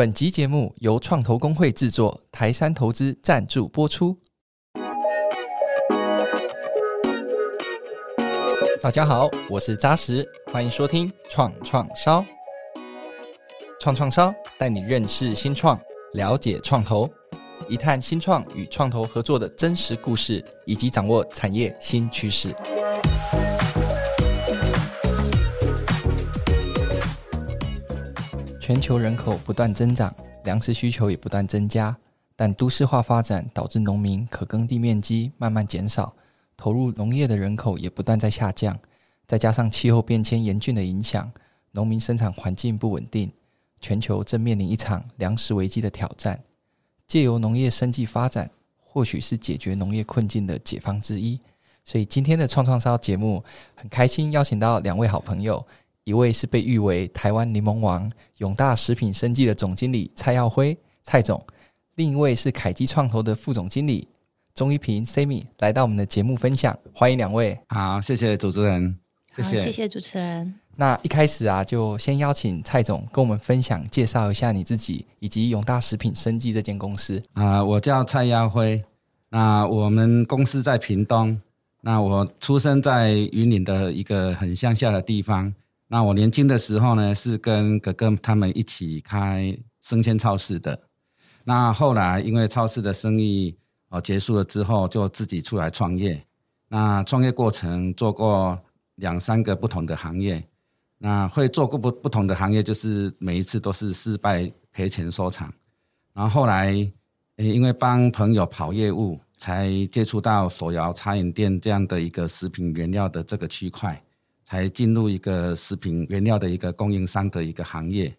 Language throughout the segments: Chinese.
本集节目由创投公会制作，台山投资赞助播出。大家好，我是扎实，欢迎收听创创烧。创创烧带你认识新创，了解创投，一探新创与创投合作的真实故事，以及掌握产业新趋势。全球人口不断增长，粮食需求也不断增加，但都市化发展导致农民可耕地面积慢慢减少，投入农业的人口也不断在下降。再加上气候变迁严峻的影响，农民生产环境不稳定，全球正面临一场粮食危机的挑战。借由农业生计发展，或许是解决农业困境的解方之一。所以今天的创创烧节目很开心邀请到两位好朋友。一位是被誉为台湾柠檬王永大食品生技的总经理蔡耀辉蔡总，另一位是凯基创投的副总经理钟一平 Sammy 来到我们的节目分享，欢迎两位。好，谢谢主持人，谢谢谢谢主持人。那一开始啊，就先邀请蔡总跟我们分享介绍一下你自己以及永大食品生技这间公司。啊，我叫蔡耀辉，那我们公司在屏东，那我出生在云林的一个很乡下的地方。那我年轻的时候呢，是跟哥哥他们一起开生鲜超市的。那后来因为超市的生意哦结束了之后，就自己出来创业。那创业过程做过两三个不同的行业。那会做过不不同的行业，就是每一次都是失败赔钱收场。然后后来因为帮朋友跑业务，才接触到手摇茶饮店这样的一个食品原料的这个区块。才进入一个食品原料的一个供应商的一个行业。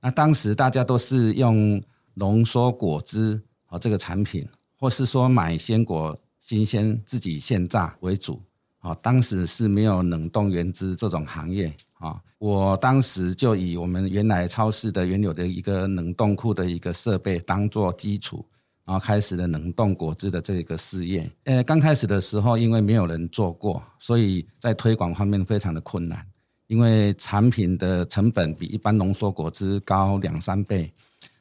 那当时大家都是用浓缩果汁啊这个产品，或是说买鲜果新鲜自己现榨为主啊。当时是没有冷冻原汁这种行业啊。我当时就以我们原来超市的原有的一个冷冻库的一个设备当做基础。然后开始了冷冻果汁的这个事业。呃，刚开始的时候，因为没有人做过，所以在推广方面非常的困难。因为产品的成本比一般浓缩果汁高两三倍，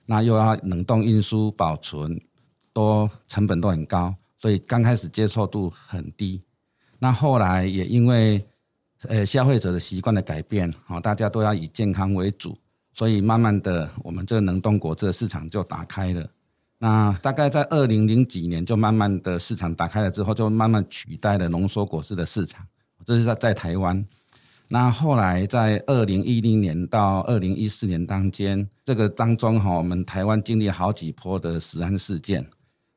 那又要冷冻运输保存，都成本都很高，所以刚开始接受度很低。那后来也因为呃消费者的习惯的改变，啊，大家都要以健康为主，所以慢慢的我们这个冷冻果汁的市场就打开了。那大概在二零零几年，就慢慢的市场打开了之后，就慢慢取代了浓缩果汁的市场。这是在在台湾。那后来在二零一零年到二零一四年当间，这个当中哈，我们台湾经历好几波的食安事件。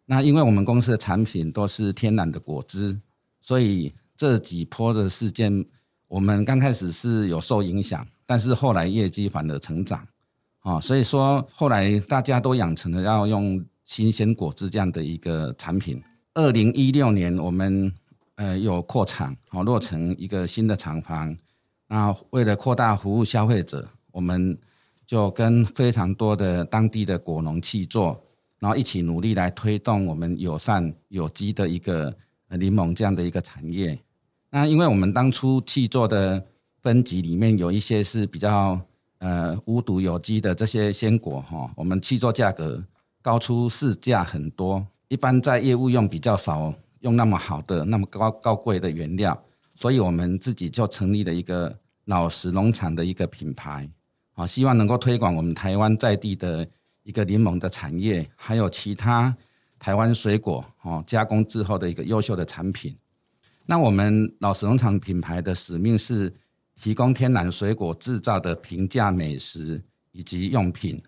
那因为我们公司的产品都是天然的果汁，所以这几波的事件，我们刚开始是有受影响，但是后来业绩反而成长。啊，所以说后来大家都养成了要用。新鲜果汁这样的一个产品，二零一六年我们呃有扩厂，哦落成一个新的厂房。那为了扩大服务消费者，我们就跟非常多的当地的果农去做，然后一起努力来推动我们友善有机的一个柠檬这样的一个产业。那因为我们当初去做的分级里面有一些是比较呃无毒有机的这些鲜果哈，我们去做价格。高出市价很多，一般在业务用比较少，用那么好的、那么高高贵的原料，所以我们自己就成立了一个老实农场的一个品牌，啊，希望能够推广我们台湾在地的一个柠檬的产业，还有其他台湾水果哦加工之后的一个优秀的产品。那我们老实农场品牌的使命是提供天然水果制造的平价美食以及用品。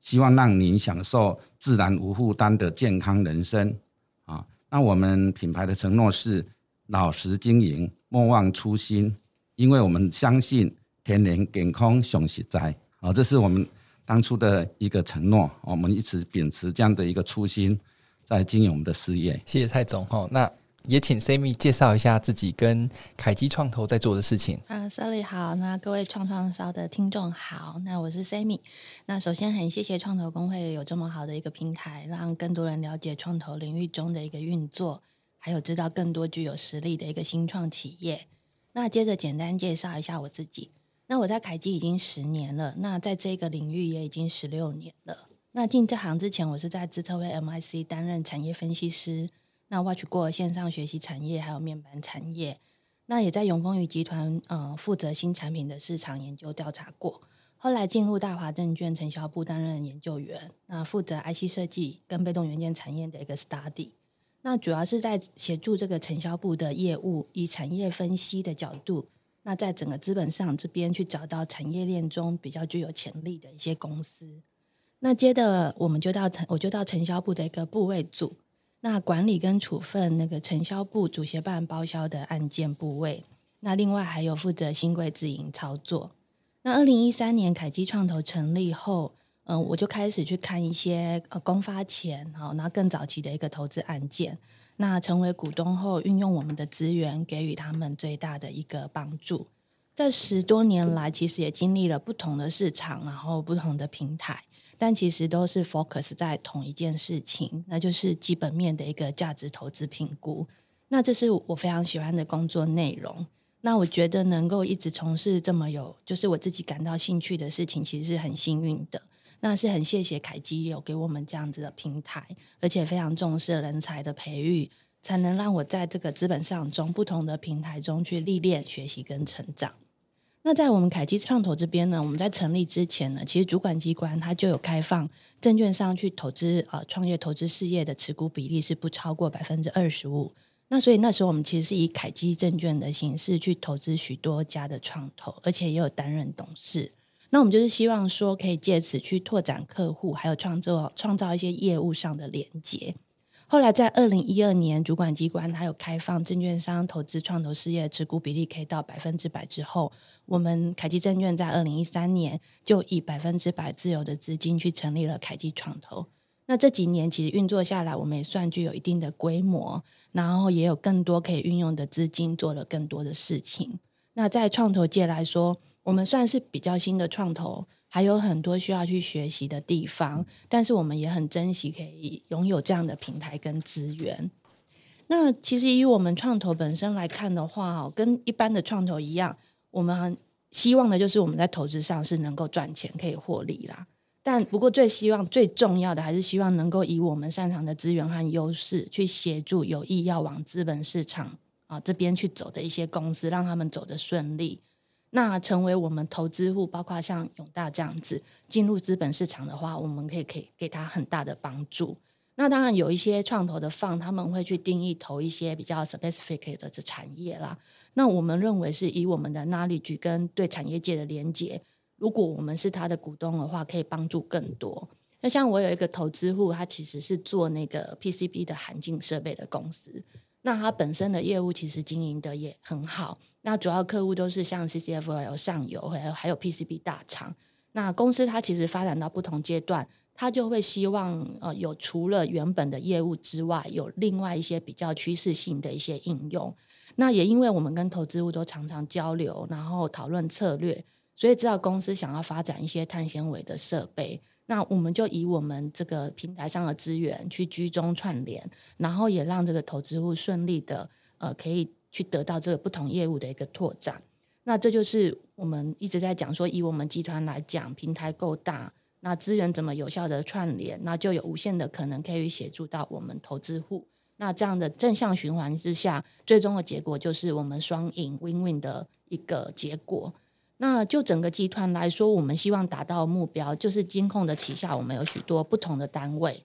希望让您享受自然无负担的健康人生啊！那我们品牌的承诺是老实经营，莫忘初心，因为我们相信天然健康上实在啊！这是我们当初的一个承诺，我们一直秉持这样的一个初心，在经营我们的事业。谢谢蔡总哈，那。也请 Sammy 介绍一下自己跟凯基创投在做的事情。啊，Sally 好，那各位创创烧的听众好，那我是 Sammy。那首先很谢谢创投公会有这么好的一个平台，让更多人了解创投领域中的一个运作，还有知道更多具有实力的一个新创企业。那接着简单介绍一下我自己。那我在凯基已经十年了，那在这个领域也已经十六年了。那进这行之前，我是在资策会 MIC 担任产业分析师，那 watch 过线上学习产业还有面板产业，那也在永丰宇集团呃负责新产品的市场研究调查过。后来进入大华证券承销部担任研究员，那负责 IC 设计跟被动元件产业的一个 study。那主要是在协助这个承销部的业务，以产业分析的角度，那在整个资本市场这边去找到产业链中比较具有潜力的一些公司。那接着我们就到承，我就到承销部的一个部位组，那管理跟处分那个承销部主协办包销的案件部位。那另外还有负责新柜自营操作。那二零一三年凯基创投成立后，嗯、我就开始去看一些呃公发前，好，然后更早期的一个投资案件。那成为股东后，运用我们的资源，给予他们最大的一个帮助。这十多年来，其实也经历了不同的市场，然后不同的平台，但其实都是 focus 在同一件事情，那就是基本面的一个价值投资评估。那这是我非常喜欢的工作内容。那我觉得能够一直从事这么有，就是我自己感到兴趣的事情，其实是很幸运的。那是很谢谢凯基有给我们这样子的平台，而且非常重视人才的培育，才能让我在这个资本市场中不同的平台中去历练、学习跟成长。那在我们凯基创投这边呢，我们在成立之前呢，其实主管机关它就有开放证券商去投资呃创业投资事业的持股比例是不超过百分之二十五。那所以那时候我们其实是以凯基证券的形式去投资许多家的创投，而且也有担任董事。那我们就是希望说，可以借此去拓展客户，还有创造创造一些业务上的连接。后来在二零一二年，主管机关它有开放证券商投资创投事业持股比例可以到百分之百之后，我们凯基证券在二零一三年就以百分之百自由的资金去成立了凯基创投。那这几年其实运作下来，我们也算具有一定的规模，然后也有更多可以运用的资金，做了更多的事情。那在创投界来说，我们算是比较新的创投，还有很多需要去学习的地方，但是我们也很珍惜可以拥有这样的平台跟资源。那其实以我们创投本身来看的话，哦跟一般的创投一样，我们希望的就是我们在投资上是能够赚钱，可以获利啦。但不过，最希望、最重要的还是希望能够以我们擅长的资源和优势，去协助有意要往资本市场啊这边去走的一些公司，让他们走得顺利。那成为我们投资户，包括像永大这样子进入资本市场的话，我们可以可以给他很大的帮助。那当然有一些创投的放他们会去定义投一些比较 specific 的这产业啦。那我们认为是以我们的 knowledge 跟对产业界的连接。如果我们是他的股东的话，可以帮助更多。那像我有一个投资户，他其实是做那个 PCB 的含净设备的公司。那他本身的业务其实经营的也很好。那主要客户都是像 CCFL 上游，还有还有 PCB 大厂。那公司它其实发展到不同阶段，它就会希望呃有除了原本的业务之外，有另外一些比较趋势性的一些应用。那也因为我们跟投资户都常常交流，然后讨论策略。所以知道公司想要发展一些碳纤维的设备，那我们就以我们这个平台上的资源去居中串联，然后也让这个投资户顺利的呃可以去得到这个不同业务的一个拓展。那这就是我们一直在讲说，以我们集团来讲，平台够大，那资源怎么有效的串联，那就有无限的可能可以协助到我们投资户。那这样的正向循环之下，最终的结果就是我们双赢 win-win 的一个结果。那就整个集团来说，我们希望达到目标就是金控的旗下，我们有许多不同的单位，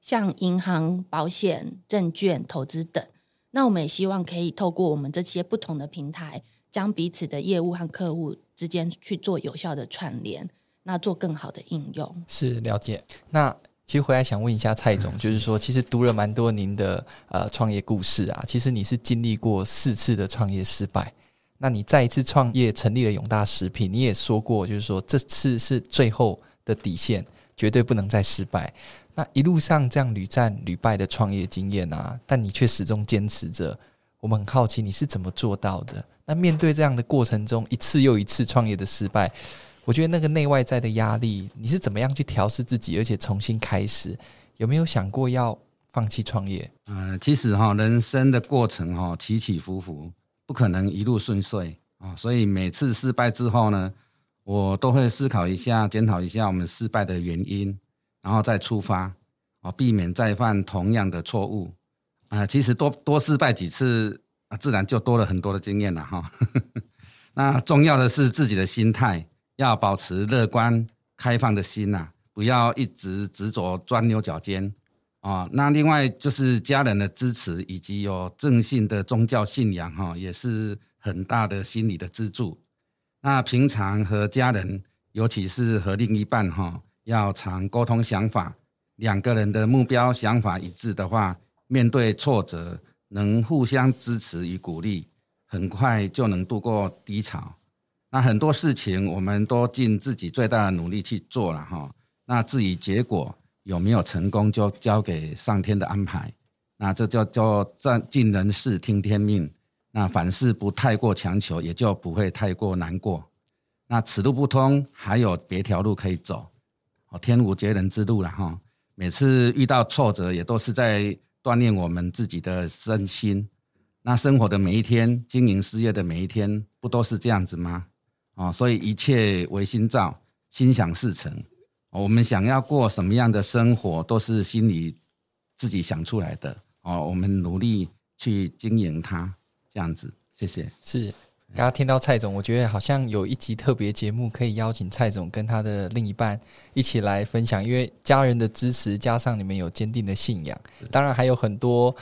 像银行、保险、证券、投资等。那我们也希望可以透过我们这些不同的平台，将彼此的业务和客户之间去做有效的串联，那做更好的应用。是了解。那其实回来想问一下蔡总，就是说，其实读了蛮多您的呃创业故事啊，其实你是经历过四次的创业失败。那你再一次创业成立了永大食品，你也说过，就是说这次是最后的底线，绝对不能再失败。那一路上这样屡战屡败的创业经验啊，但你却始终坚持着。我们很好奇你是怎么做到的？那面对这样的过程中一次又一次创业的失败，我觉得那个内外在的压力，你是怎么样去调试自己，而且重新开始？有没有想过要放弃创业？呃，其实哈，人生的过程哈，起起伏伏。不可能一路顺遂啊，所以每次失败之后呢，我都会思考一下，检讨一下我们失败的原因。然后再出发，啊，避免再犯同样的错误。啊，其实多多失败几次啊，自然就多了很多的经验了哈。那重要的是自己的心态，要保持乐观开放的心呐，不要一直执着钻牛角尖啊。那另外就是家人的支持以及有正信的宗教信仰哈，也是很大的心理的支柱。那平常和家人，尤其是和另一半哈，要常沟通想法，两个人的目标想法一致的话。面对挫折，能互相支持与鼓励，很快就能度过低潮。那很多事情，我们都尽自己最大的努力去做了哈。那至于结果有没有成功，就交给上天的安排。那这叫做尽人事听天命。那凡事不太过强求，也就不会太过难过。那此路不通，还有别条路可以走。哦，天无绝人之路了哈。每次遇到挫折，也都是在。锻炼我们自己的身心，那生活的每一天，经营事业的每一天，不都是这样子吗？哦，所以一切唯心造，心想事成。我们想要过什么样的生活，都是心里自己想出来的。哦，我们努力去经营它，这样子。谢谢。是。刚刚听到蔡总，我觉得好像有一集特别节目可以邀请蔡总跟他的另一半一起来分享，因为家人的支持加上你们有坚定的信仰，当然还有很多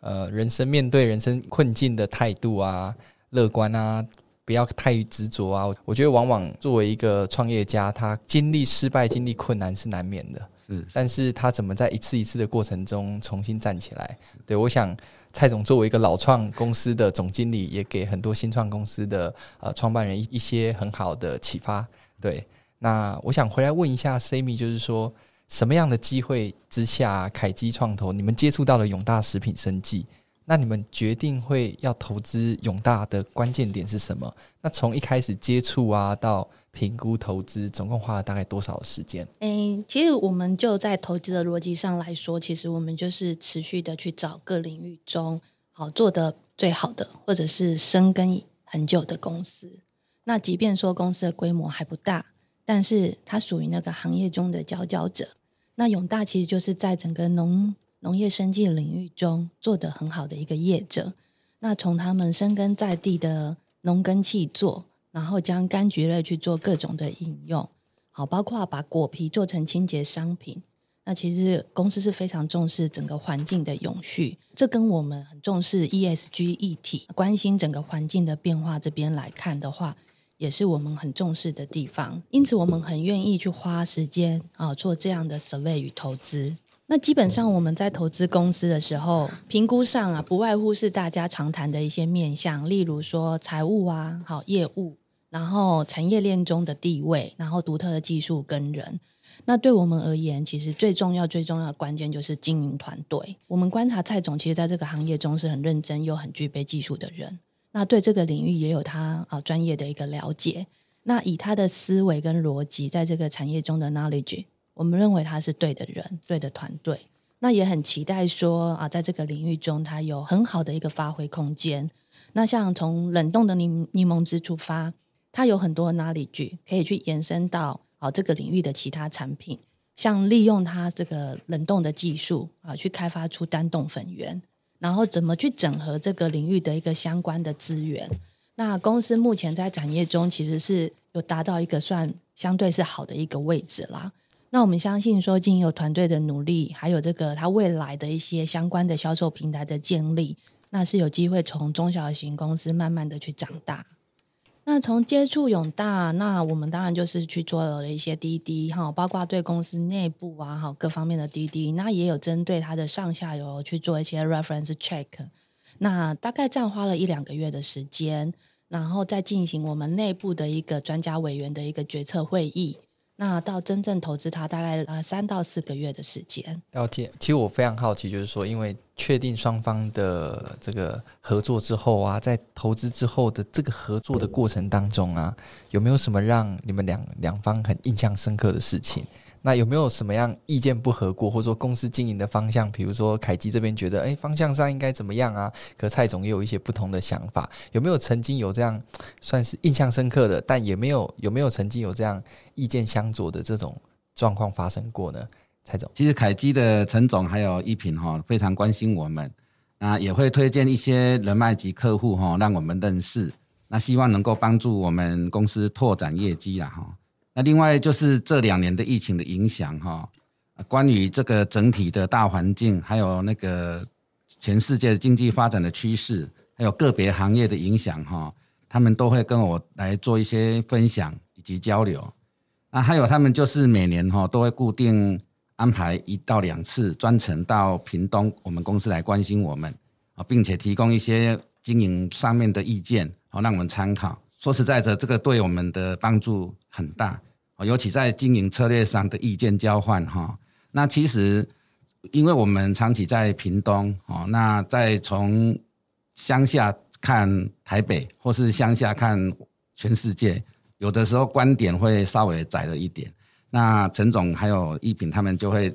呃人生面对人生困境的态度啊，乐观啊，不要太执着啊。我觉得往往作为一个创业家，他经历失败、经历困难是难免的，是，但是他怎么在一次一次的过程中重新站起来？对，我想。蔡总作为一个老创公司的总经理，也给很多新创公司的呃创办人一一些很好的启发。对，那我想回来问一下 Sammy，就是说什么样的机会之下，凯基创投你们接触到了永大食品生技？那你们决定会要投资永大的关键点是什么？那从一开始接触啊到。评估投资总共花了大概多少时间？诶，其实我们就在投资的逻辑上来说，其实我们就是持续的去找各领域中好做的最好的，或者是深耕很久的公司。那即便说公司的规模还不大，但是它属于那个行业中的佼佼者。那永大其实就是在整个农农业生技领域中做得很好的一个业者。那从他们深耕在地的农耕契作。然后将柑橘类去做各种的应用，好，包括把果皮做成清洁商品。那其实公司是非常重视整个环境的永续，这跟我们很重视 ESG 议题、关心整个环境的变化这边来看的话，也是我们很重视的地方。因此，我们很愿意去花时间啊做这样的 survey 与投资。那基本上我们在投资公司的时候，评估上啊，不外乎是大家常谈的一些面向，例如说财务啊，好业务。然后产业链中的地位，然后独特的技术跟人，那对我们而言，其实最重要、最重要的关键就是经营团队。我们观察蔡总，其实在这个行业中是很认真又很具备技术的人，那对这个领域也有他啊专业的一个了解。那以他的思维跟逻辑，在这个产业中的 knowledge，我们认为他是对的人、对的团队。那也很期待说啊，在这个领域中，他有很好的一个发挥空间。那像从冷冻的柠柠檬汁出发。它有很多 knowledge 可以去延伸到啊这个领域的其他产品，像利用它这个冷冻的技术啊，去开发出单冻粉圆，然后怎么去整合这个领域的一个相关的资源。那公司目前在产业中其实是有达到一个算相对是好的一个位置啦。那我们相信说，经由团队的努力，还有这个它未来的一些相关的销售平台的建立，那是有机会从中小型公司慢慢的去长大。那从接触永大，那我们当然就是去做了一些滴滴哈，包括对公司内部啊哈各方面的滴滴，那也有针对它的上下游去做一些 reference check。那大概这样花了一两个月的时间，然后再进行我们内部的一个专家委员的一个决策会议。那到真正投资它，大概呃三到四个月的时间。了解，其实我非常好奇，就是说，因为确定双方的这个合作之后啊，在投资之后的这个合作的过程当中啊，有没有什么让你们两两方很印象深刻的事情？那有没有什么样意见不合过，或者说公司经营的方向，比如说凯基这边觉得，哎，方向上应该怎么样啊？可蔡总也有一些不同的想法，有没有曾经有这样算是印象深刻的？但也没有有没有曾经有这样意见相左的这种状况发生过呢？蔡总，其实凯基的陈总还有一品哈，非常关心我们，那也会推荐一些人脉及客户哈，让我们认识。那希望能够帮助我们公司拓展业绩啦哈。那另外就是这两年的疫情的影响哈，关于这个整体的大环境，还有那个全世界经济发展的趋势，还有个别行业的影响哈，他们都会跟我来做一些分享以及交流。那还有他们就是每年哈都会固定。安排一到两次专程到屏东，我们公司来关心我们啊，并且提供一些经营上面的意见，好让我们参考。说实在的，这个对我们的帮助很大，尤其在经营策略上的意见交换哈。那其实，因为我们长期在屏东哦，那再从乡下看台北，或是乡下看全世界，有的时候观点会稍微窄了一点。那陈总还有一品他们就会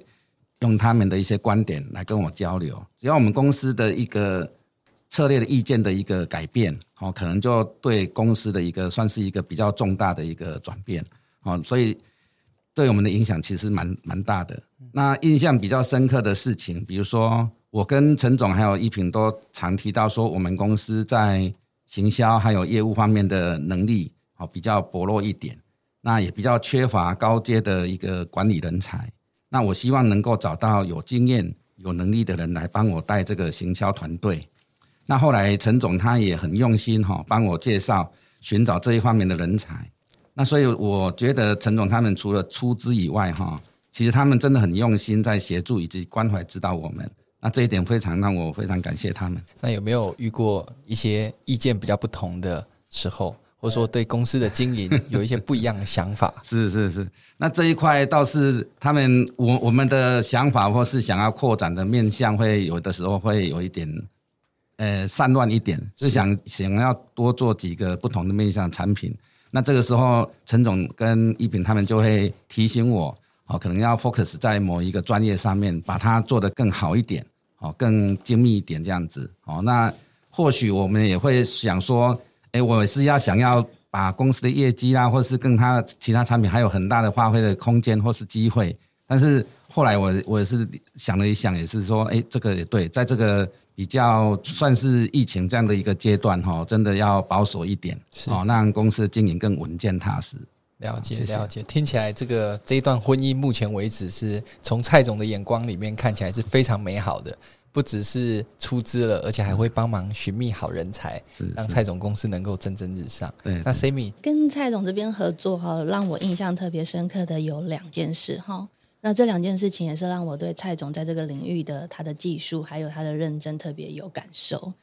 用他们的一些观点来跟我交流。只要我们公司的一个策略的意见的一个改变，哦，可能就对公司的一个算是一个比较重大的一个转变，哦，所以对我们的影响其实蛮蛮大的。那印象比较深刻的事情，比如说我跟陈总还有一品都常提到说，我们公司在行销还有业务方面的能力，哦，比较薄弱一点。那也比较缺乏高阶的一个管理人才，那我希望能够找到有经验、有能力的人来帮我带这个行销团队。那后来陈总他也很用心哈，帮我介绍寻找这一方面的人才。那所以我觉得陈总他们除了出资以外哈，其实他们真的很用心在协助以及关怀指导我们。那这一点非常让我非常感谢他们。那有没有遇过一些意见比较不同的时候？或者说对公司的经营有一些不一样的想法，是是是。那这一块倒是他们我我们的想法，或是想要扩展的面向，会有的时候会有一点，呃，散乱一点，就想想要多做几个不同的面向产品。那这个时候，陈总跟一品他们就会提醒我，哦，可能要 focus 在某一个专业上面，把它做得更好一点，哦，更精密一点这样子。哦，那或许我们也会想说。哎，我是要想要把公司的业绩啊，或是跟他其他产品还有很大的发挥的空间或是机会，但是后来我我也是想了一想，也是说，哎，这个也对，在这个比较算是疫情这样的一个阶段哈，真的要保守一点，哦，让公司的经营更稳健踏实。了解了解，听起来这个这一段婚姻目前为止是从蔡总的眼光里面看起来是非常美好的。不只是出资了，而且还会帮忙寻觅好人才，让蔡总公司能够蒸蒸日上。对，那 Sammy 跟蔡总这边合作哈，让我印象特别深刻的有两件事哈。那这两件事情也是让我对蔡总在这个领域的他的技术还有他的认真特别有感受。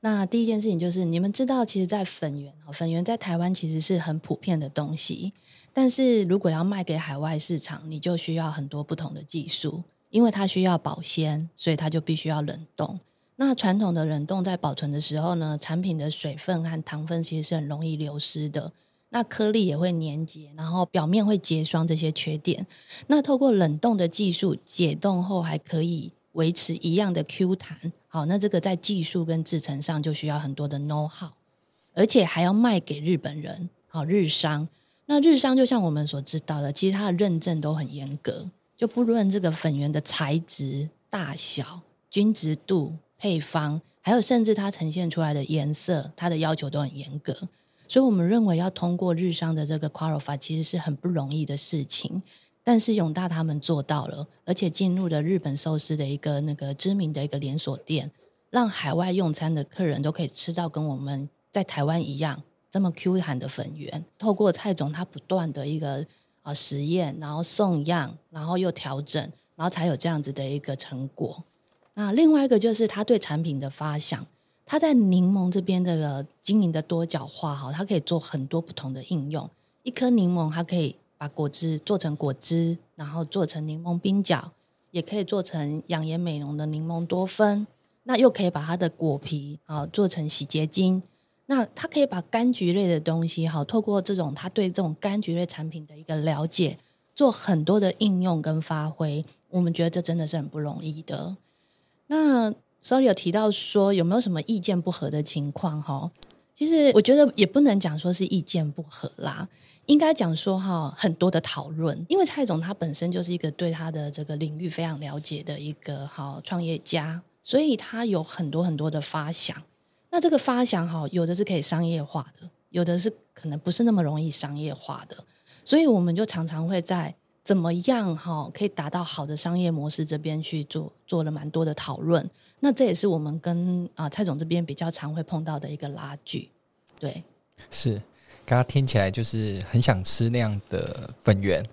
那第一件事情就是，你们知道，其实，在粉圆粉圆在台湾其实是很普遍的东西，但是如果要卖给海外市场，你就需要很多不同的技术。因为它需要保鲜，所以它就必须要冷冻。那传统的冷冻在保存的时候呢，产品的水分和糖分其实是很容易流失的。那颗粒也会粘结，然后表面会结霜，这些缺点。那透过冷冻的技术解冻后，还可以维持一样的 Q 弹。好，那这个在技术跟制程上就需要很多的 know how，而且还要卖给日本人，好，日商。那日商就像我们所知道的，其实它的认证都很严格。就不论这个粉圆的材质、大小、均值度、配方，还有甚至它呈现出来的颜色，它的要求都很严格。所以我们认为要通过日商的这个 qualify 其实是很不容易的事情。但是永大他们做到了，而且进入了日本寿司的一个那个知名的一个连锁店，让海外用餐的客人都可以吃到跟我们在台湾一样这么 Q 弹的粉圆。透过蔡总他不断的一个。啊，实验，然后送样，然后又调整，然后才有这样子的一个成果。那另外一个就是他对产品的发想，它在柠檬这边这个经营的多角化哈，它可以做很多不同的应用。一颗柠檬，它可以把果汁做成果汁，然后做成柠檬冰角，也可以做成养颜美容的柠檬多酚，那又可以把它的果皮啊做成洗洁精。那它可以把柑橘类的东西，哈，透过这种它对这种柑橘类产品的一个了解，做很多的应用跟发挥。我们觉得这真的是很不容易的。那 Sorry 有提到说有没有什么意见不合的情况？哈，其实我觉得也不能讲说是意见不合啦，应该讲说哈，很多的讨论，因为蔡总他本身就是一个对他的这个领域非常了解的一个好创业家，所以他有很多很多的发想。那这个发想哈，有的是可以商业化的，有的是可能不是那么容易商业化的，所以我们就常常会在怎么样哈可以达到好的商业模式这边去做做了蛮多的讨论。那这也是我们跟啊蔡总这边比较常会碰到的一个拉锯，对，是。刚刚听起来就是很想吃那样的粉圆，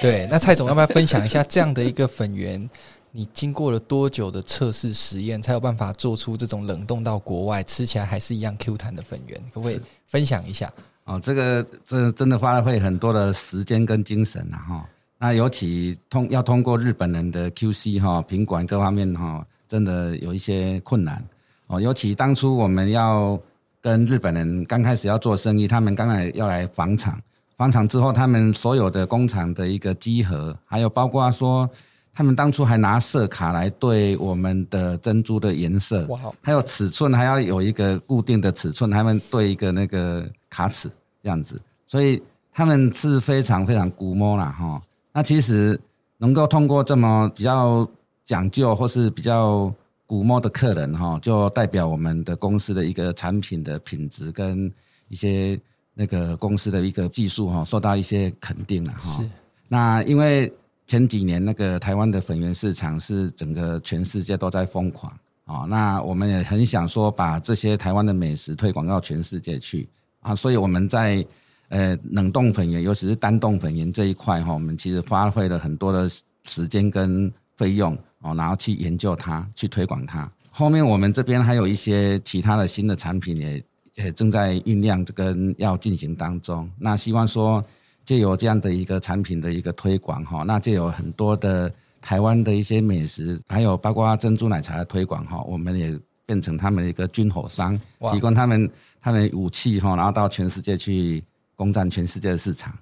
对。那蔡总要不要分享一下这样的一个粉圆？你经过了多久的测试实验，才有办法做出这种冷冻到国外吃起来还是一样 Q 弹的粉圆？可不可以分享一下？哦，这个这真的花了费很多的时间跟精神了哈。那尤其通要通过日本人的 QC 哈品管各方面哈，真的有一些困难哦。尤其当初我们要。跟日本人刚开始要做生意，他们刚来要来访厂，访厂之后，他们所有的工厂的一个集合，还有包括说，他们当初还拿色卡来对我们的珍珠的颜色，哇，还有尺寸，还要有一个固定的尺寸，他们对一个那个卡尺这样子，所以他们是非常非常估摸啦哈。那其实能够通过这么比较讲究或是比较。古摸的客人哈，就代表我们的公司的一个产品的品质跟一些那个公司的一个技术哈，受到一些肯定了哈。是。那因为前几年那个台湾的粉圆市场是整个全世界都在疯狂啊，那我们也很想说把这些台湾的美食推广到全世界去啊，所以我们在呃冷冻粉圆，尤其是单冻粉圆这一块哈，我们其实花费了很多的时间跟费用。哦，然后去研究它，去推广它。后面我们这边还有一些其他的新的产品也也正在酝酿，这个要进行当中。那希望说借由这样的一个产品的一个推广哈，那就有很多的台湾的一些美食，还有包括珍珠奶茶的推广哈，我们也变成他们的一个军火商，提供他们他们武器哈，然后到全世界去攻占全世界的市场。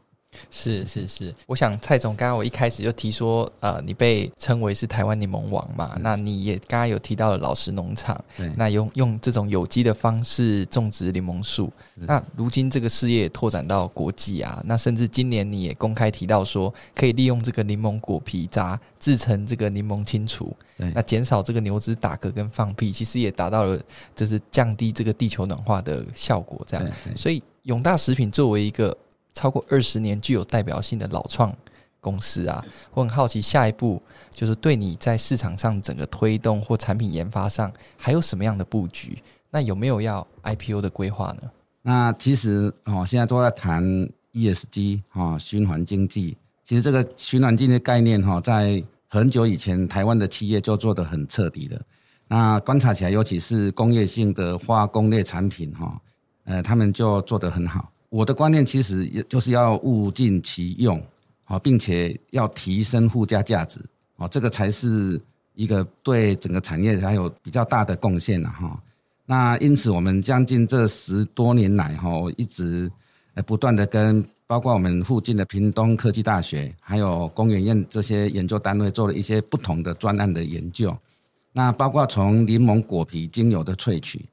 是是是，我想蔡总刚刚我一开始就提说，呃，你被称为是台湾柠檬王嘛，那你也刚刚有提到了老实农场，那用用这种有机的方式种植柠檬树，那如今这个事业拓展到国际啊，那甚至今年你也公开提到说，可以利用这个柠檬果皮渣制成这个柠檬清除，那减少这个牛只打嗝跟放屁，其实也达到了就是降低这个地球暖化的效果，这样，所以永大食品作为一个。超过二十年具有代表性的老创公司啊，我很好奇下一步就是对你在市场上整个推动或产品研发上还有什么样的布局？那有没有要 IPO 的规划呢？那其实哦，现在都在谈 ESG 哈，循环经济。其实这个循环经济概念哈，在很久以前台湾的企业就做得很彻底了。那观察起来，尤其是工业性的化工类产品哈，呃，他们就做得很好。我的观念其实也就是要物尽其用，啊，并且要提升附加价值，啊，这个才是一个对整个产业还有比较大的贡献了哈。那因此，我们将近这十多年来哈，一直呃不断的跟包括我们附近的屏东科技大学，还有工研院这些研究单位做了一些不同的专案的研究。那包括从柠檬果皮精油的萃取，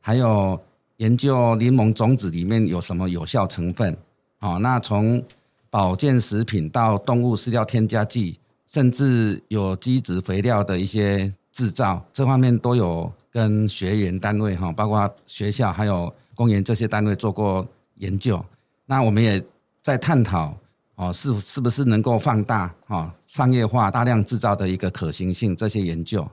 还有。研究柠檬种子里面有什么有效成分？哦，那从保健食品到动物饲料添加剂，甚至有机质肥料的一些制造，这方面都有跟学员单位哈，包括学校还有公园这些单位做过研究。那我们也在探讨哦，是是不是能够放大哦商业化大量制造的一个可行性？这些研究。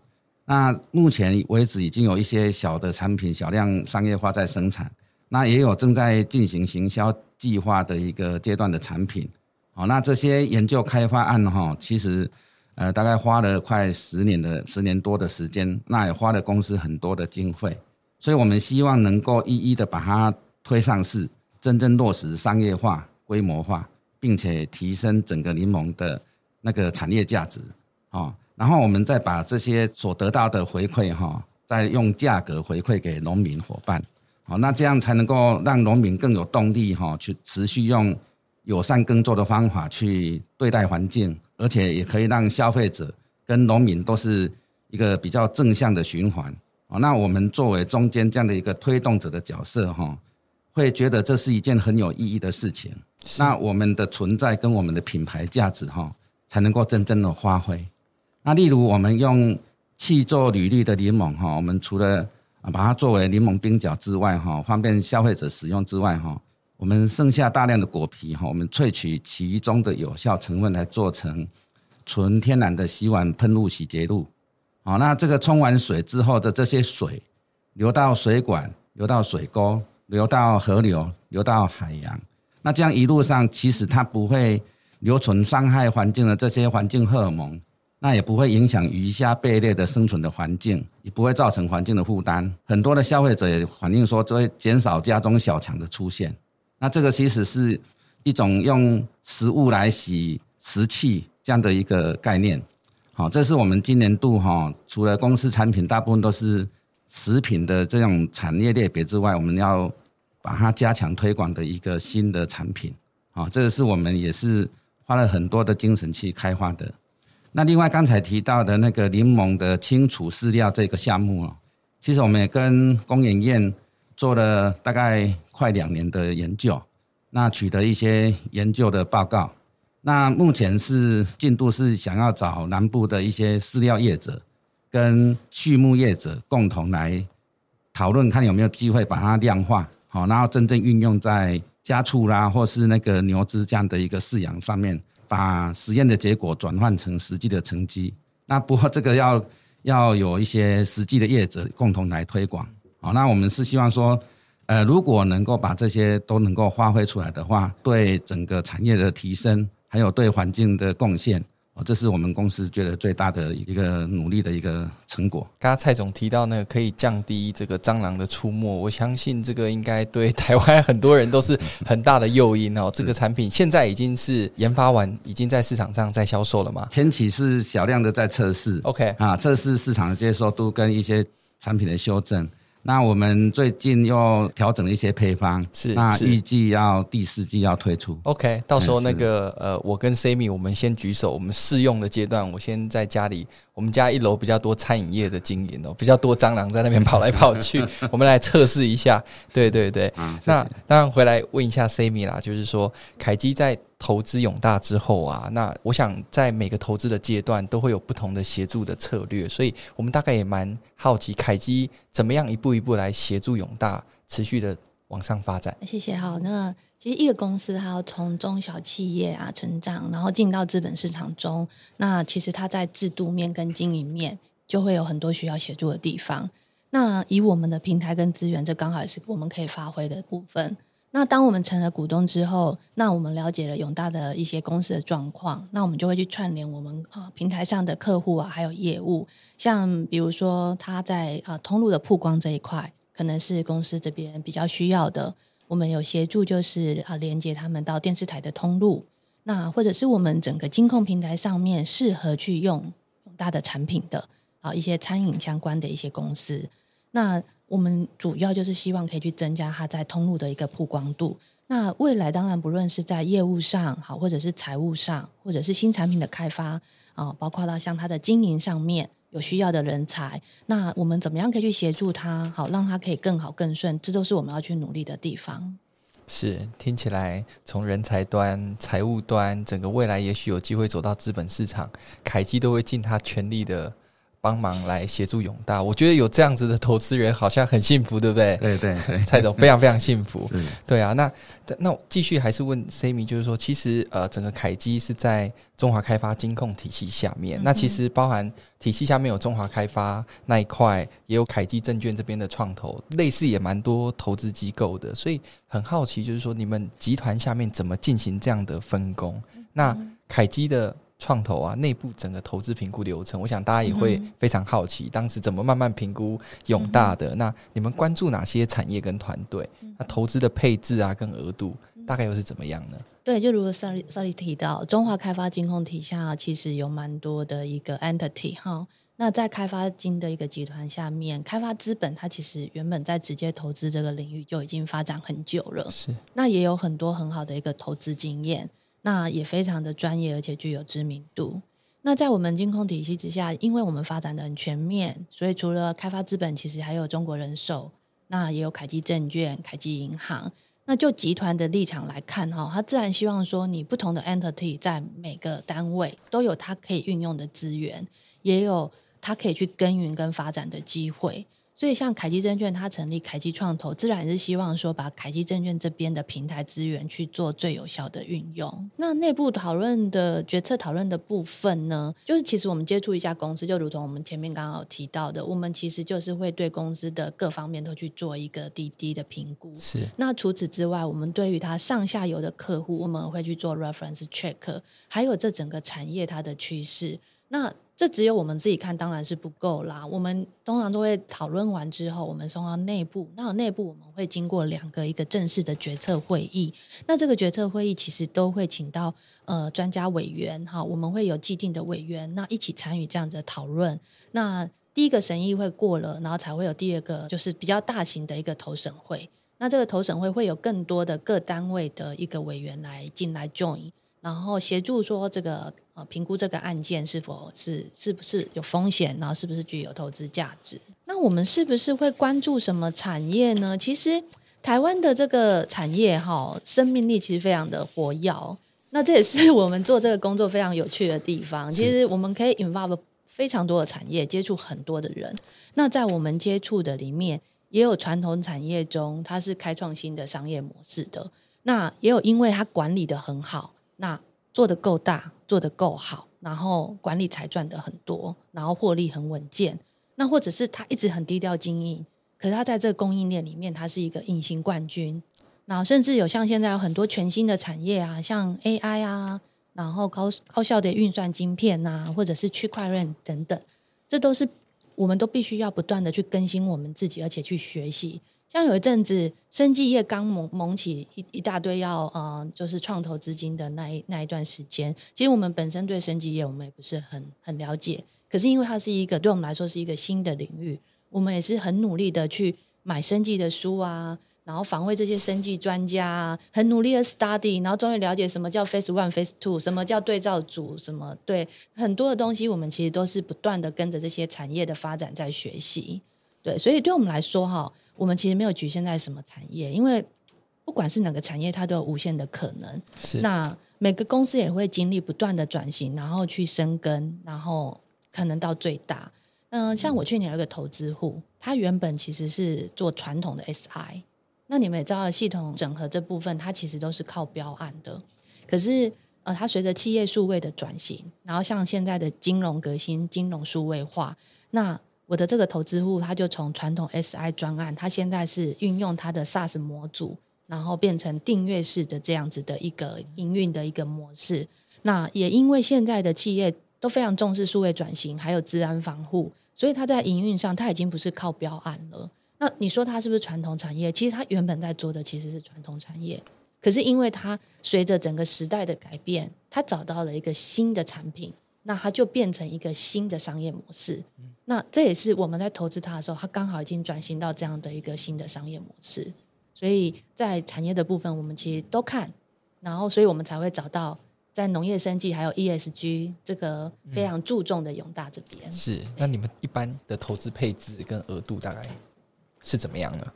那目前为止已经有一些小的产品小量商业化在生产，那也有正在进行行销计划的一个阶段的产品。好，那这些研究开发案哈，其实呃大概花了快十年的十年多的时间，那也花了公司很多的经费，所以我们希望能够一一的把它推上市，真正落实商业化、规模化，并且提升整个柠檬的那个产业价值啊。然后我们再把这些所得到的回馈哈，再用价格回馈给农民伙伴，好，那这样才能够让农民更有动力哈，去持续用友善耕作的方法去对待环境，而且也可以让消费者跟农民都是一个比较正向的循环。那我们作为中间这样的一个推动者的角色哈，会觉得这是一件很有意义的事情。那我们的存在跟我们的品牌价值哈，才能够真正的发挥。那例如我们用气做履历的柠檬哈，我们除了把它作为柠檬冰角之外哈，方便消费者使用之外哈，我们剩下大量的果皮哈，我们萃取其中的有效成分来做成纯天然的洗碗喷雾、洗洁露。好，那这个冲完水之后的这些水流到水管、流到水沟、流到河流、流到海洋，那这样一路上其实它不会留存伤害环境的这些环境荷尔蒙，那也不会影响鱼虾贝类的生存的环境，也不会造成环境的负担。很多的消费者也反映说，这会减少家中小强的出现。那这个其实是一种用食物来洗食器这样的一个概念。好，这是我们今年度哈，除了公司产品大部分都是食品的这种产业类别之外，我们要把它加强推广的一个新的产品。啊，这个是我们也是花了很多的精神去开发的。那另外刚才提到的那个柠檬的清除饲料这个项目哦，其实我们也跟工研院做了大概快两年的研究，那取得一些研究的报告。那目前是进度是想要找南部的一些饲料业者跟畜牧业者共同来讨论，看有没有机会把它量化，好，然后真正运用在家畜啦，或是那个牛只这样的一个饲养上面，把实验的结果转换成实际的成绩。那不过这个要要有一些实际的业者共同来推广，好，那我们是希望说，呃，如果能够把这些都能够发挥出来的话，对整个产业的提升。还有对环境的贡献，这是我们公司觉得最大的一个努力的一个成果。刚刚蔡总提到那个可以降低这个蟑螂的出没，我相信这个应该对台湾很多人都是很大的诱因哦。这个产品现在已经是研发完，已经在市场上在销售了嘛？前期是小量的在测试，OK 啊，测试市场的接受度跟一些产品的修正。那我们最近又调整了一些配方，是那预计要第四季要推出。OK，到时候那个呃，我跟 Sammy 我们先举手，我们试用的阶段，我先在家里，我们家一楼比较多餐饮业的经营哦，比较多蟑螂在那边跑来跑去，我们来测试一下。对对对，那当然回来问一下 Sammy 啦，就是说凯基在。投资永大之后啊，那我想在每个投资的阶段都会有不同的协助的策略，所以我们大概也蛮好奇凯基怎么样一步一步来协助永大持续的往上发展。谢谢。好，那其实一个公司它要从中小企业啊成长，然后进到资本市场中，那其实它在制度面跟经营面就会有很多需要协助的地方。那以我们的平台跟资源，这刚好也是我们可以发挥的部分。那当我们成了股东之后，那我们了解了永大的一些公司的状况，那我们就会去串联我们啊平台上的客户啊，还有业务，像比如说他在啊通路的曝光这一块，可能是公司这边比较需要的，我们有协助，就是啊连接他们到电视台的通路，那或者是我们整个金控平台上面适合去用永大的产品的啊一些餐饮相关的一些公司，那。我们主要就是希望可以去增加它在通路的一个曝光度。那未来当然不论是在业务上好，或者是财务上，或者是新产品的开发啊，包括到像它的经营上面有需要的人才，那我们怎么样可以去协助他，好让他可以更好更顺，这都是我们要去努力的地方。是，听起来从人才端、财务端，整个未来也许有机会走到资本市场，凯基都会尽他全力的。帮忙来协助永大，我觉得有这样子的投资人好像很幸福，对不对？对对对，蔡总非常非常幸福。是对啊，那那我继续还是问 Sammy，就是说，其实呃，整个凯基是在中华开发金控体系下面，嗯、那其实包含体系下面有中华开发那一块，也有凯基证券这边的创投，类似也蛮多投资机构的，所以很好奇，就是说你们集团下面怎么进行这样的分工？嗯、那凯基的。创投啊，内部整个投资评估流程，我想大家也会非常好奇，当时怎么慢慢评估永大的？那你们关注哪些产业跟团队？那投资的配置啊，跟额度大概又是怎么样呢？对，就如果 Sally Sally 提到，中华开发金控底下其实有蛮多的一个 entity 哈。那在开发金的一个集团下面，开发资本它其实原本在直接投资这个领域就已经发展很久了，是那也有很多很好的一个投资经验。那也非常的专业，而且具有知名度。那在我们金控体系之下，因为我们发展的很全面，所以除了开发资本，其实还有中国人寿，那也有凯基证券、凯基银行。那就集团的立场来看哈，他自然希望说，你不同的 entity 在每个单位都有它可以运用的资源，也有它可以去耕耘跟发展的机会。所以，像凯基证券，它成立凯基创投，自然是希望说，把凯基证券这边的平台资源去做最有效的运用。那内部讨论的决策讨论的部分呢，就是其实我们接触一家公司，就如同我们前面刚刚有提到的，我们其实就是会对公司的各方面都去做一个滴滴的评估。是。那除此之外，我们对于它上下游的客户，我们会去做 reference check，还有这整个产业它的趋势。那这只有我们自己看，当然是不够啦。我们通常都会讨论完之后，我们送到内部。那内部我们会经过两个一个正式的决策会议。那这个决策会议其实都会请到呃专家委员哈，我们会有既定的委员，那一起参与这样子的讨论。那第一个审议会过了，然后才会有第二个，就是比较大型的一个投审会。那这个投审会会有更多的各单位的一个委员来进来 join。然后协助说这个呃评估这个案件是否是是不是有风险，然后是不是具有投资价值。那我们是不是会关注什么产业呢？其实台湾的这个产业哈，生命力其实非常的活跃。那这也是我们做这个工作非常有趣的地方。其实我们可以 involve 非常多的产业，接触很多的人。那在我们接触的里面，也有传统产业中它是开创新的商业模式的，那也有因为它管理的很好。那做得够大，做得够好，然后管理才赚得很多，然后获利很稳健。那或者是他一直很低调经营，可是他在这个供应链里面，他是一个隐形冠军。然后甚至有像现在有很多全新的产业啊，像 AI 啊，然后高高效的运算晶片啊，或者是区块链等等，这都是我们都必须要不断的去更新我们自己，而且去学习。像有一阵子，生技业刚萌萌起一一大堆要呃，就是创投资金的那一那一段时间，其实我们本身对生技业我们也不是很很了解，可是因为它是一个对我们来说是一个新的领域，我们也是很努力的去买生技的书啊，然后访问这些生技专家啊，很努力的 study，然后终于了解什么叫 phase one、phase two，什么叫对照组，什么对很多的东西，我们其实都是不断的跟着这些产业的发展在学习，对，所以对我们来说哈。我们其实没有局限在什么产业，因为不管是哪个产业，它都有无限的可能。是。那每个公司也会经历不断的转型，然后去深耕，然后可能到最大。嗯、呃，像我去年有一个投资户，他原本其实是做传统的 SI。那你们也知道，系统整合这部分，它其实都是靠标案的。可是，呃，它随着企业数位的转型，然后像现在的金融革新、金融数位化，那我的这个投资户，他就从传统 SI 专案，他现在是运用他的 SaaS 模组，然后变成订阅式的这样子的一个营运的一个模式。那也因为现在的企业都非常重视数位转型，还有治安防护，所以他在营运上他已经不是靠标案了。那你说他是不是传统产业？其实他原本在做的其实是传统产业，可是因为他随着整个时代的改变，他找到了一个新的产品。那它就变成一个新的商业模式，那这也是我们在投资它的时候，它刚好已经转型到这样的一个新的商业模式。所以在产业的部分，我们其实都看，然后所以我们才会找到在农业生计还有 ESG 这个非常注重的永大这边。是，那你们一般的投资配置跟额度大概是怎么样呢？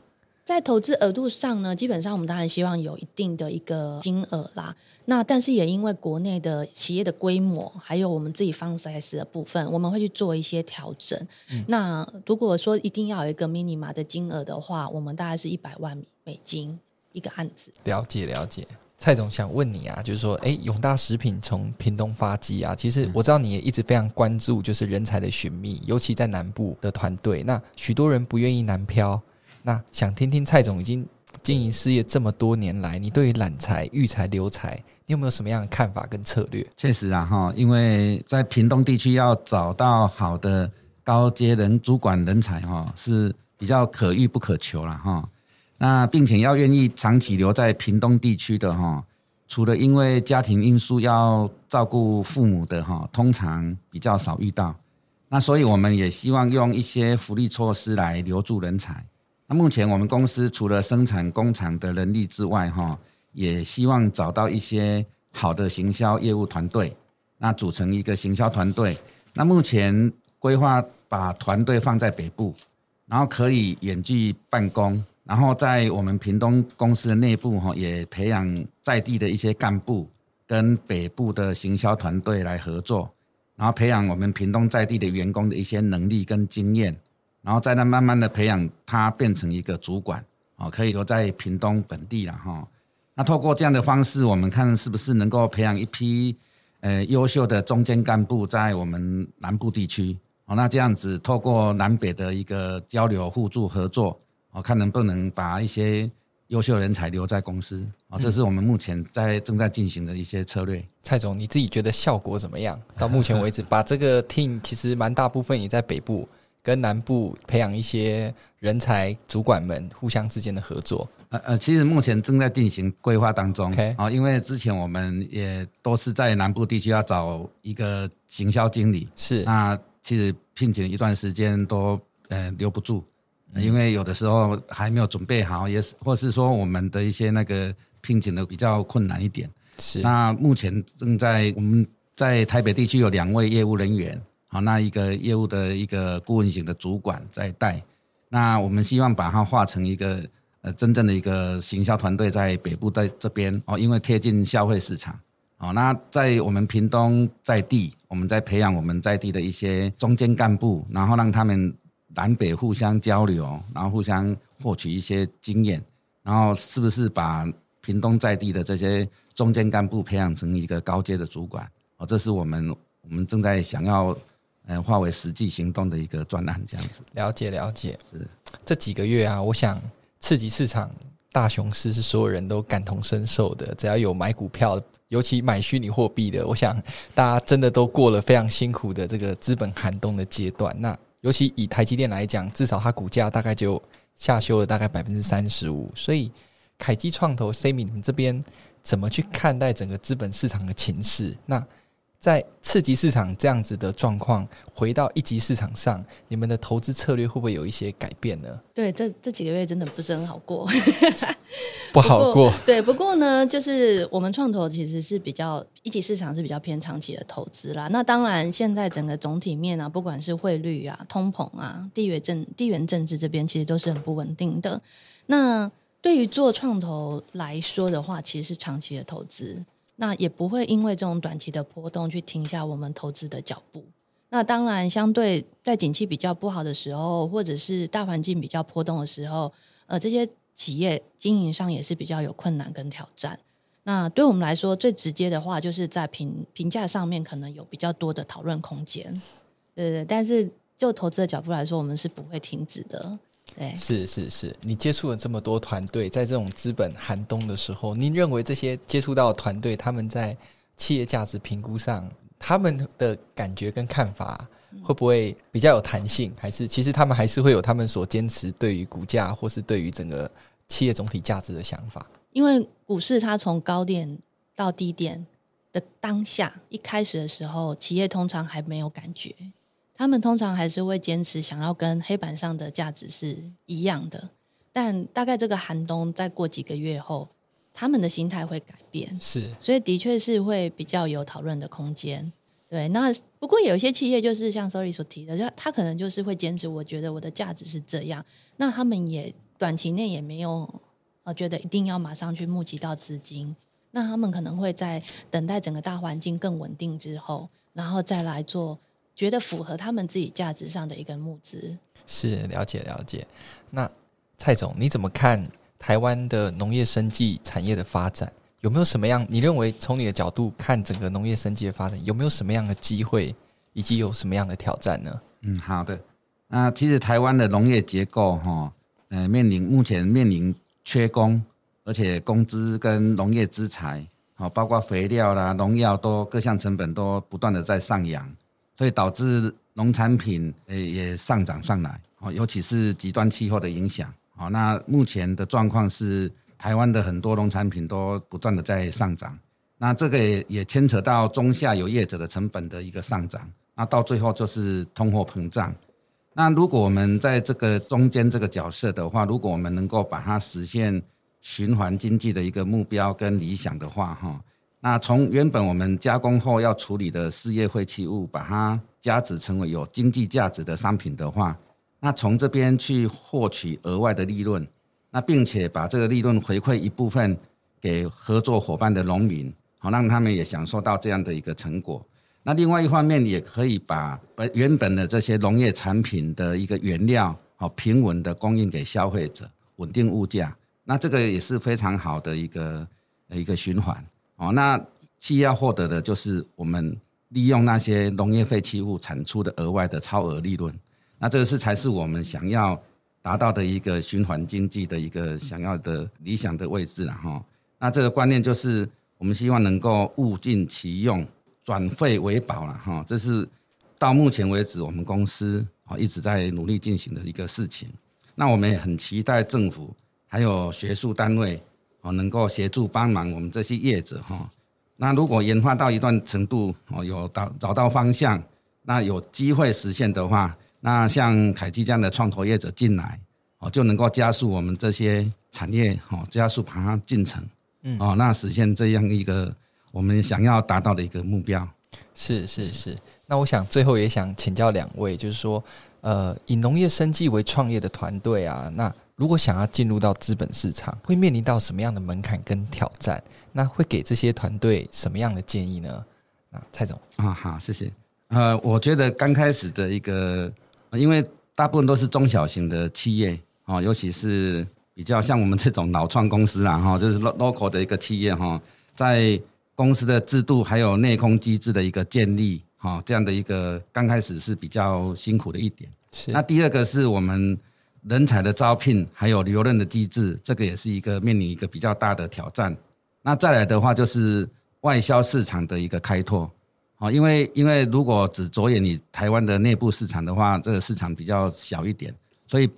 在投资额度上呢，基本上我们当然希望有一定的一个金额啦。那但是也因为国内的企业的规模，还有我们自己 fund size 的部分，我们会去做一些调整。嗯、那如果说一定要有一个 minimum 的金额的话，我们大概是一百万美金一个案子。了解了解，蔡总想问你啊，就是说，哎，永大食品从屏东发迹啊，其实我知道你也一直非常关注，就是人才的寻觅，尤其在南部的团队，那许多人不愿意南漂。那想听听蔡总已经经营事业这么多年来，你对于揽才、育才、留才，你有没有什么样的看法跟策略？确实啊，哈，因为在屏东地区要找到好的高阶人主管人才，哈，是比较可遇不可求了，哈。那并且要愿意长期留在屏东地区的，哈，除了因为家庭因素要照顾父母的，哈，通常比较少遇到。那所以我们也希望用一些福利措施来留住人才。那目前我们公司除了生产工厂的能力之外，哈，也希望找到一些好的行销业务团队，那组成一个行销团队。那目前规划把团队放在北部，然后可以远距办公，然后在我们屏东公司的内部哈，也培养在地的一些干部跟北部的行销团队来合作，然后培养我们屏东在地的员工的一些能力跟经验，然后再来慢慢的培养他变成一个主管，哦，可以留在屏东本地了哈。那透过这样的方式，我们看是不是能够培养一批呃优秀的中间干部在我们南部地区。哦，那这样子透过南北的一个交流、互助、合作，我看能不能把一些优秀人才留在公司。啊，这是我们目前在正在进行的一些策略。蔡总，你自己觉得效果怎么样？到目前为止，把这个 team 其实蛮大部分也在北部跟南部培养一些人才，主管们互相之间的合作。呃呃，其实目前正在进行规划当中。啊，因为之前我们也都是在南部地区要找一个行销经理，是那。其实聘请一段时间都呃留不住，因为有的时候还没有准备好，也是或是说我们的一些那个聘请的比较困难一点。是。那目前正在我们在台北地区有两位业务人员，好，那一个业务的一个顾问型的主管在带。那我们希望把它化成一个呃真正的一个行销团队在北部在这边哦，因为贴近消费市场。好，那在我们屏东在地，我们在培养我们在地的一些中间干部，然后让他们南北互相交流，然后互相获取一些经验，然后是不是把屏东在地的这些中间干部培养成一个高阶的主管？哦，这是我们我们正在想要呃化为实际行动的一个专案，这样子。了解了解，是这几个月啊，我想刺激市场大熊市是所有人都感同身受的，只要有买股票。尤其买虚拟货币的，我想大家真的都过了非常辛苦的这个资本寒冬的阶段。那尤其以台积电来讲，至少它股价大概就下修了大概百分之三十五。所以凯基创投 Sammy，你们这边怎么去看待整个资本市场的情势？那在次级市场这样子的状况，回到一级市场上，你们的投资策略会不会有一些改变呢？对，这这几个月真的不是很好过，不好过。对，不过呢，就是我们创投其实是比较一级市场是比较偏长期的投资啦。那当然，现在整个总体面啊，不管是汇率啊、通膨啊、地缘政地缘政治这边，其实都是很不稳定的。那对于做创投来说的话，其实是长期的投资。那也不会因为这种短期的波动去停下我们投资的脚步。那当然，相对在景气比较不好的时候，或者是大环境比较波动的时候，呃，这些企业经营上也是比较有困难跟挑战。那对我们来说，最直接的话，就是在评评价上面可能有比较多的讨论空间。对对，但是就投资的角度来说，我们是不会停止的。对，是是是，你接触了这么多团队，在这种资本寒冬的时候，您认为这些接触到的团队，他们在企业价值评估上，他们的感觉跟看法会不会比较有弹性？还是其实他们还是会有他们所坚持对于股价或是对于整个企业总体价值的想法？因为股市它从高点到低点的当下，一开始的时候，企业通常还没有感觉。他们通常还是会坚持想要跟黑板上的价值是一样的，但大概这个寒冬再过几个月后，他们的心态会改变，是，所以的确是会比较有讨论的空间。对，那不过有一些企业就是像 Sorry 所提的，就他可能就是会坚持，我觉得我的价值是这样，那他们也短期内也没有呃觉得一定要马上去募集到资金，那他们可能会在等待整个大环境更稳定之后，然后再来做。觉得符合他们自己价值上的一个募资，是了解了解。那蔡总，你怎么看台湾的农业生技产业的发展？有没有什么样？你认为从你的角度看整个农业生技的发展，有没有什么样的机会，以及有什么样的挑战呢？嗯，好的。那其实台湾的农业结构哈，呃，面临目前面临缺工，而且工资跟农业资材，好，包括肥料啦、农药都各项成本都不断的在上扬。所以导致农产品诶也上涨上来哦，尤其是极端气候的影响哦。那目前的状况是，台湾的很多农产品都不断的在上涨，那这个也也牵扯到中下游业者的成本的一个上涨，那到最后就是通货膨胀。那如果我们在这个中间这个角色的话，如果我们能够把它实现循环经济的一个目标跟理想的话，哈。那从原本我们加工后要处理的事业废弃物，把它加值成为有经济价值的商品的话，那从这边去获取额外的利润，那并且把这个利润回馈一部分给合作伙伴的农民，好让他们也享受到这样的一个成果。那另外一方面，也可以把原本的这些农业产品的一个原料，好平稳的供应给消费者，稳定物价。那这个也是非常好的一个一个循环。哦，那企业要获得的就是我们利用那些农业废弃物产出的额外的超额利润。那这个是才是我们想要达到的一个循环经济的一个想要的理想的位置了哈。那这个观念就是我们希望能够物尽其用。转废为宝了哈，这是到目前为止我们公司啊一直在努力进行的一个事情。那我们也很期待政府还有学术单位哦能够协助帮忙我们这些业者哈。那如果研发到一段程度哦，有找找到方向，那有机会实现的话，那像凯基这样的创投业者进来哦，就能够加速我们这些产业哦，加速把它进程，嗯哦，那实现这样一个。我们想要达到的一个目标，是是是。那我想最后也想请教两位，就是说，呃，以农业生计为创业的团队啊，那如果想要进入到资本市场，会面临到什么样的门槛跟挑战？那会给这些团队什么样的建议呢？啊，蔡总啊，好，谢谢。呃，我觉得刚开始的一个，因为大部分都是中小型的企业哦，尤其是比较像我们这种老创公司啊，哈，就是 local 的一个企业哈，在公司的制度还有内控机制的一个建立，哈，这样的一个刚开始是比较辛苦的一点。是。那第二个是我们人才的招聘，还有留任的机制，这个也是一个面临一个比较大的挑战。那再来的话就是外销市场的一个开拓，啊，因为因为如果只着眼于台湾的内部市场的话，这个市场比较小一点，所以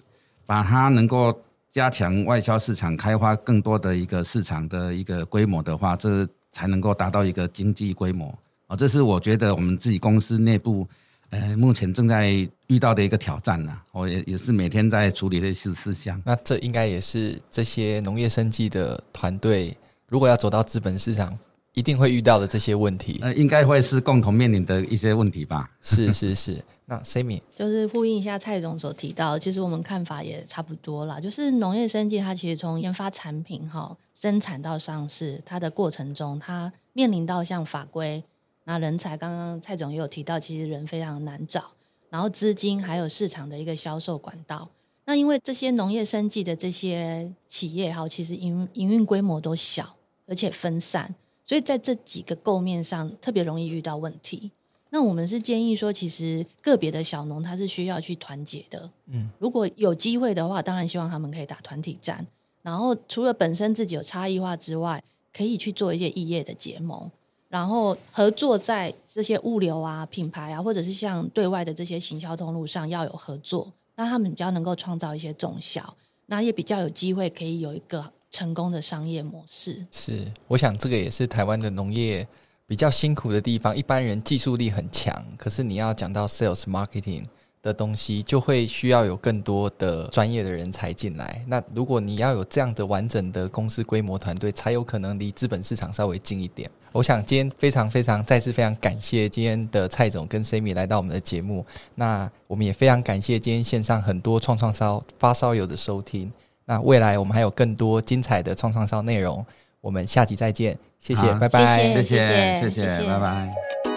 把它能够加强外销市场，开发更多的一个市场的一个规模的话，这。才能够达到一个经济规模啊，这是我觉得我们自己公司内部，呃，目前正在遇到的一个挑战呢。我也也是每天在处理的一些事项。那这应该也是这些农业生计的团队，如果要走到资本市场，一定会遇到的这些问题。呃，应该会是共同面临的一些问题吧。是是是。那 Sammy 就是呼应一下蔡总所提到，其实我们看法也差不多啦。就是农业生计它其实从研发产品哈，生产到上市，它的过程中，它面临到像法规，那人才，刚刚蔡总也有提到，其实人非常难找，然后资金还有市场的一个销售管道。那因为这些农业生计的这些企业哈，其实营营运规模都小，而且分散，所以在这几个构面上特别容易遇到问题。那我们是建议说，其实个别的小农他是需要去团结的。嗯，如果有机会的话，当然希望他们可以打团体战。然后除了本身自己有差异化之外，可以去做一些异业的结盟，然后合作在这些物流啊、品牌啊，或者是像对外的这些行销通路上要有合作，那他们比较能够创造一些综效，那也比较有机会可以有一个成功的商业模式。是，我想这个也是台湾的农业。比较辛苦的地方，一般人技术力很强，可是你要讲到 sales marketing 的东西，就会需要有更多的专业的人才进来。那如果你要有这样的完整的公司规模团队，才有可能离资本市场稍微近一点。我想今天非常非常再次非常感谢今天的蔡总跟 Sammy 来到我们的节目。那我们也非常感谢今天线上很多创创烧发烧友的收听。那未来我们还有更多精彩的创创烧内容。我们下集再见，谢谢，拜拜，谢谢，谢谢，谢谢，拜拜。